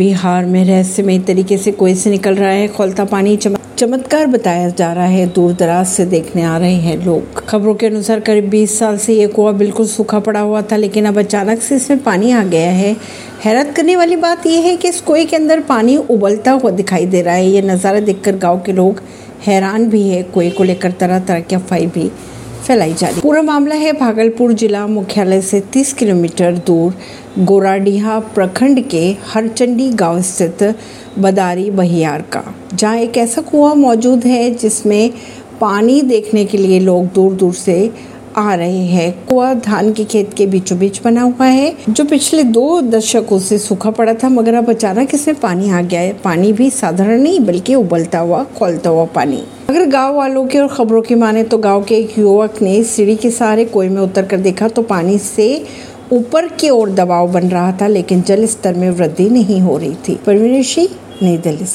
बिहार में रहस्यमय तरीके से कुएँ से निकल रहा है, खोलता पानी चमत्कार बताया जा रहा है दूर दराज से देखने आ रहे हैं लोग। खबरों के अनुसार करीब 20 साल से ये कुआ बिल्कुल सूखा पड़ा हुआ था, लेकिन अब अचानक से इसमें पानी आ गया है। हैरत करने वाली बात यह है कि इस कुएँ के अंदर पानी उबलता हुआ दिखाई दे रहा है। ये नज़ारा देखकर गाँव के लोग हैरान भी है। कुएँ को लेकर तरह तरह की अफवाही भी फैलाई जा रही। पूरा मामला है भागलपुर जिला मुख्यालय से 30 किलोमीटर दूर गोराडीहा प्रखंड के हरचंडी गाँव स्थित बदारी बहियार का, जहाँ एक ऐसा कुआँ मौजूद है जिसमें पानी देखने के लिए लोग दूर दूर से आ रहे हैं। कुआ धान के खेत के बीचों बीच बना हुआ है, जो पिछले दो दशकों से सूखा पड़ा था, मगर अब अचानक इसमें पानी आ गया है। पानी भी साधारण नहीं, बल्कि उबलता हुआ, खोलता हुआ पानी। अगर गाँव वालों के और खबरों की माने तो गाँव के एक युवक ने सीढ़ी के सहारे कोई में उतर कर देखा तो पानी से ऊपर की ओर दबाव बन रहा था, लेकिन जल स्तर में वृद्धि नहीं हो रही थी। परवीन नई दिल्ली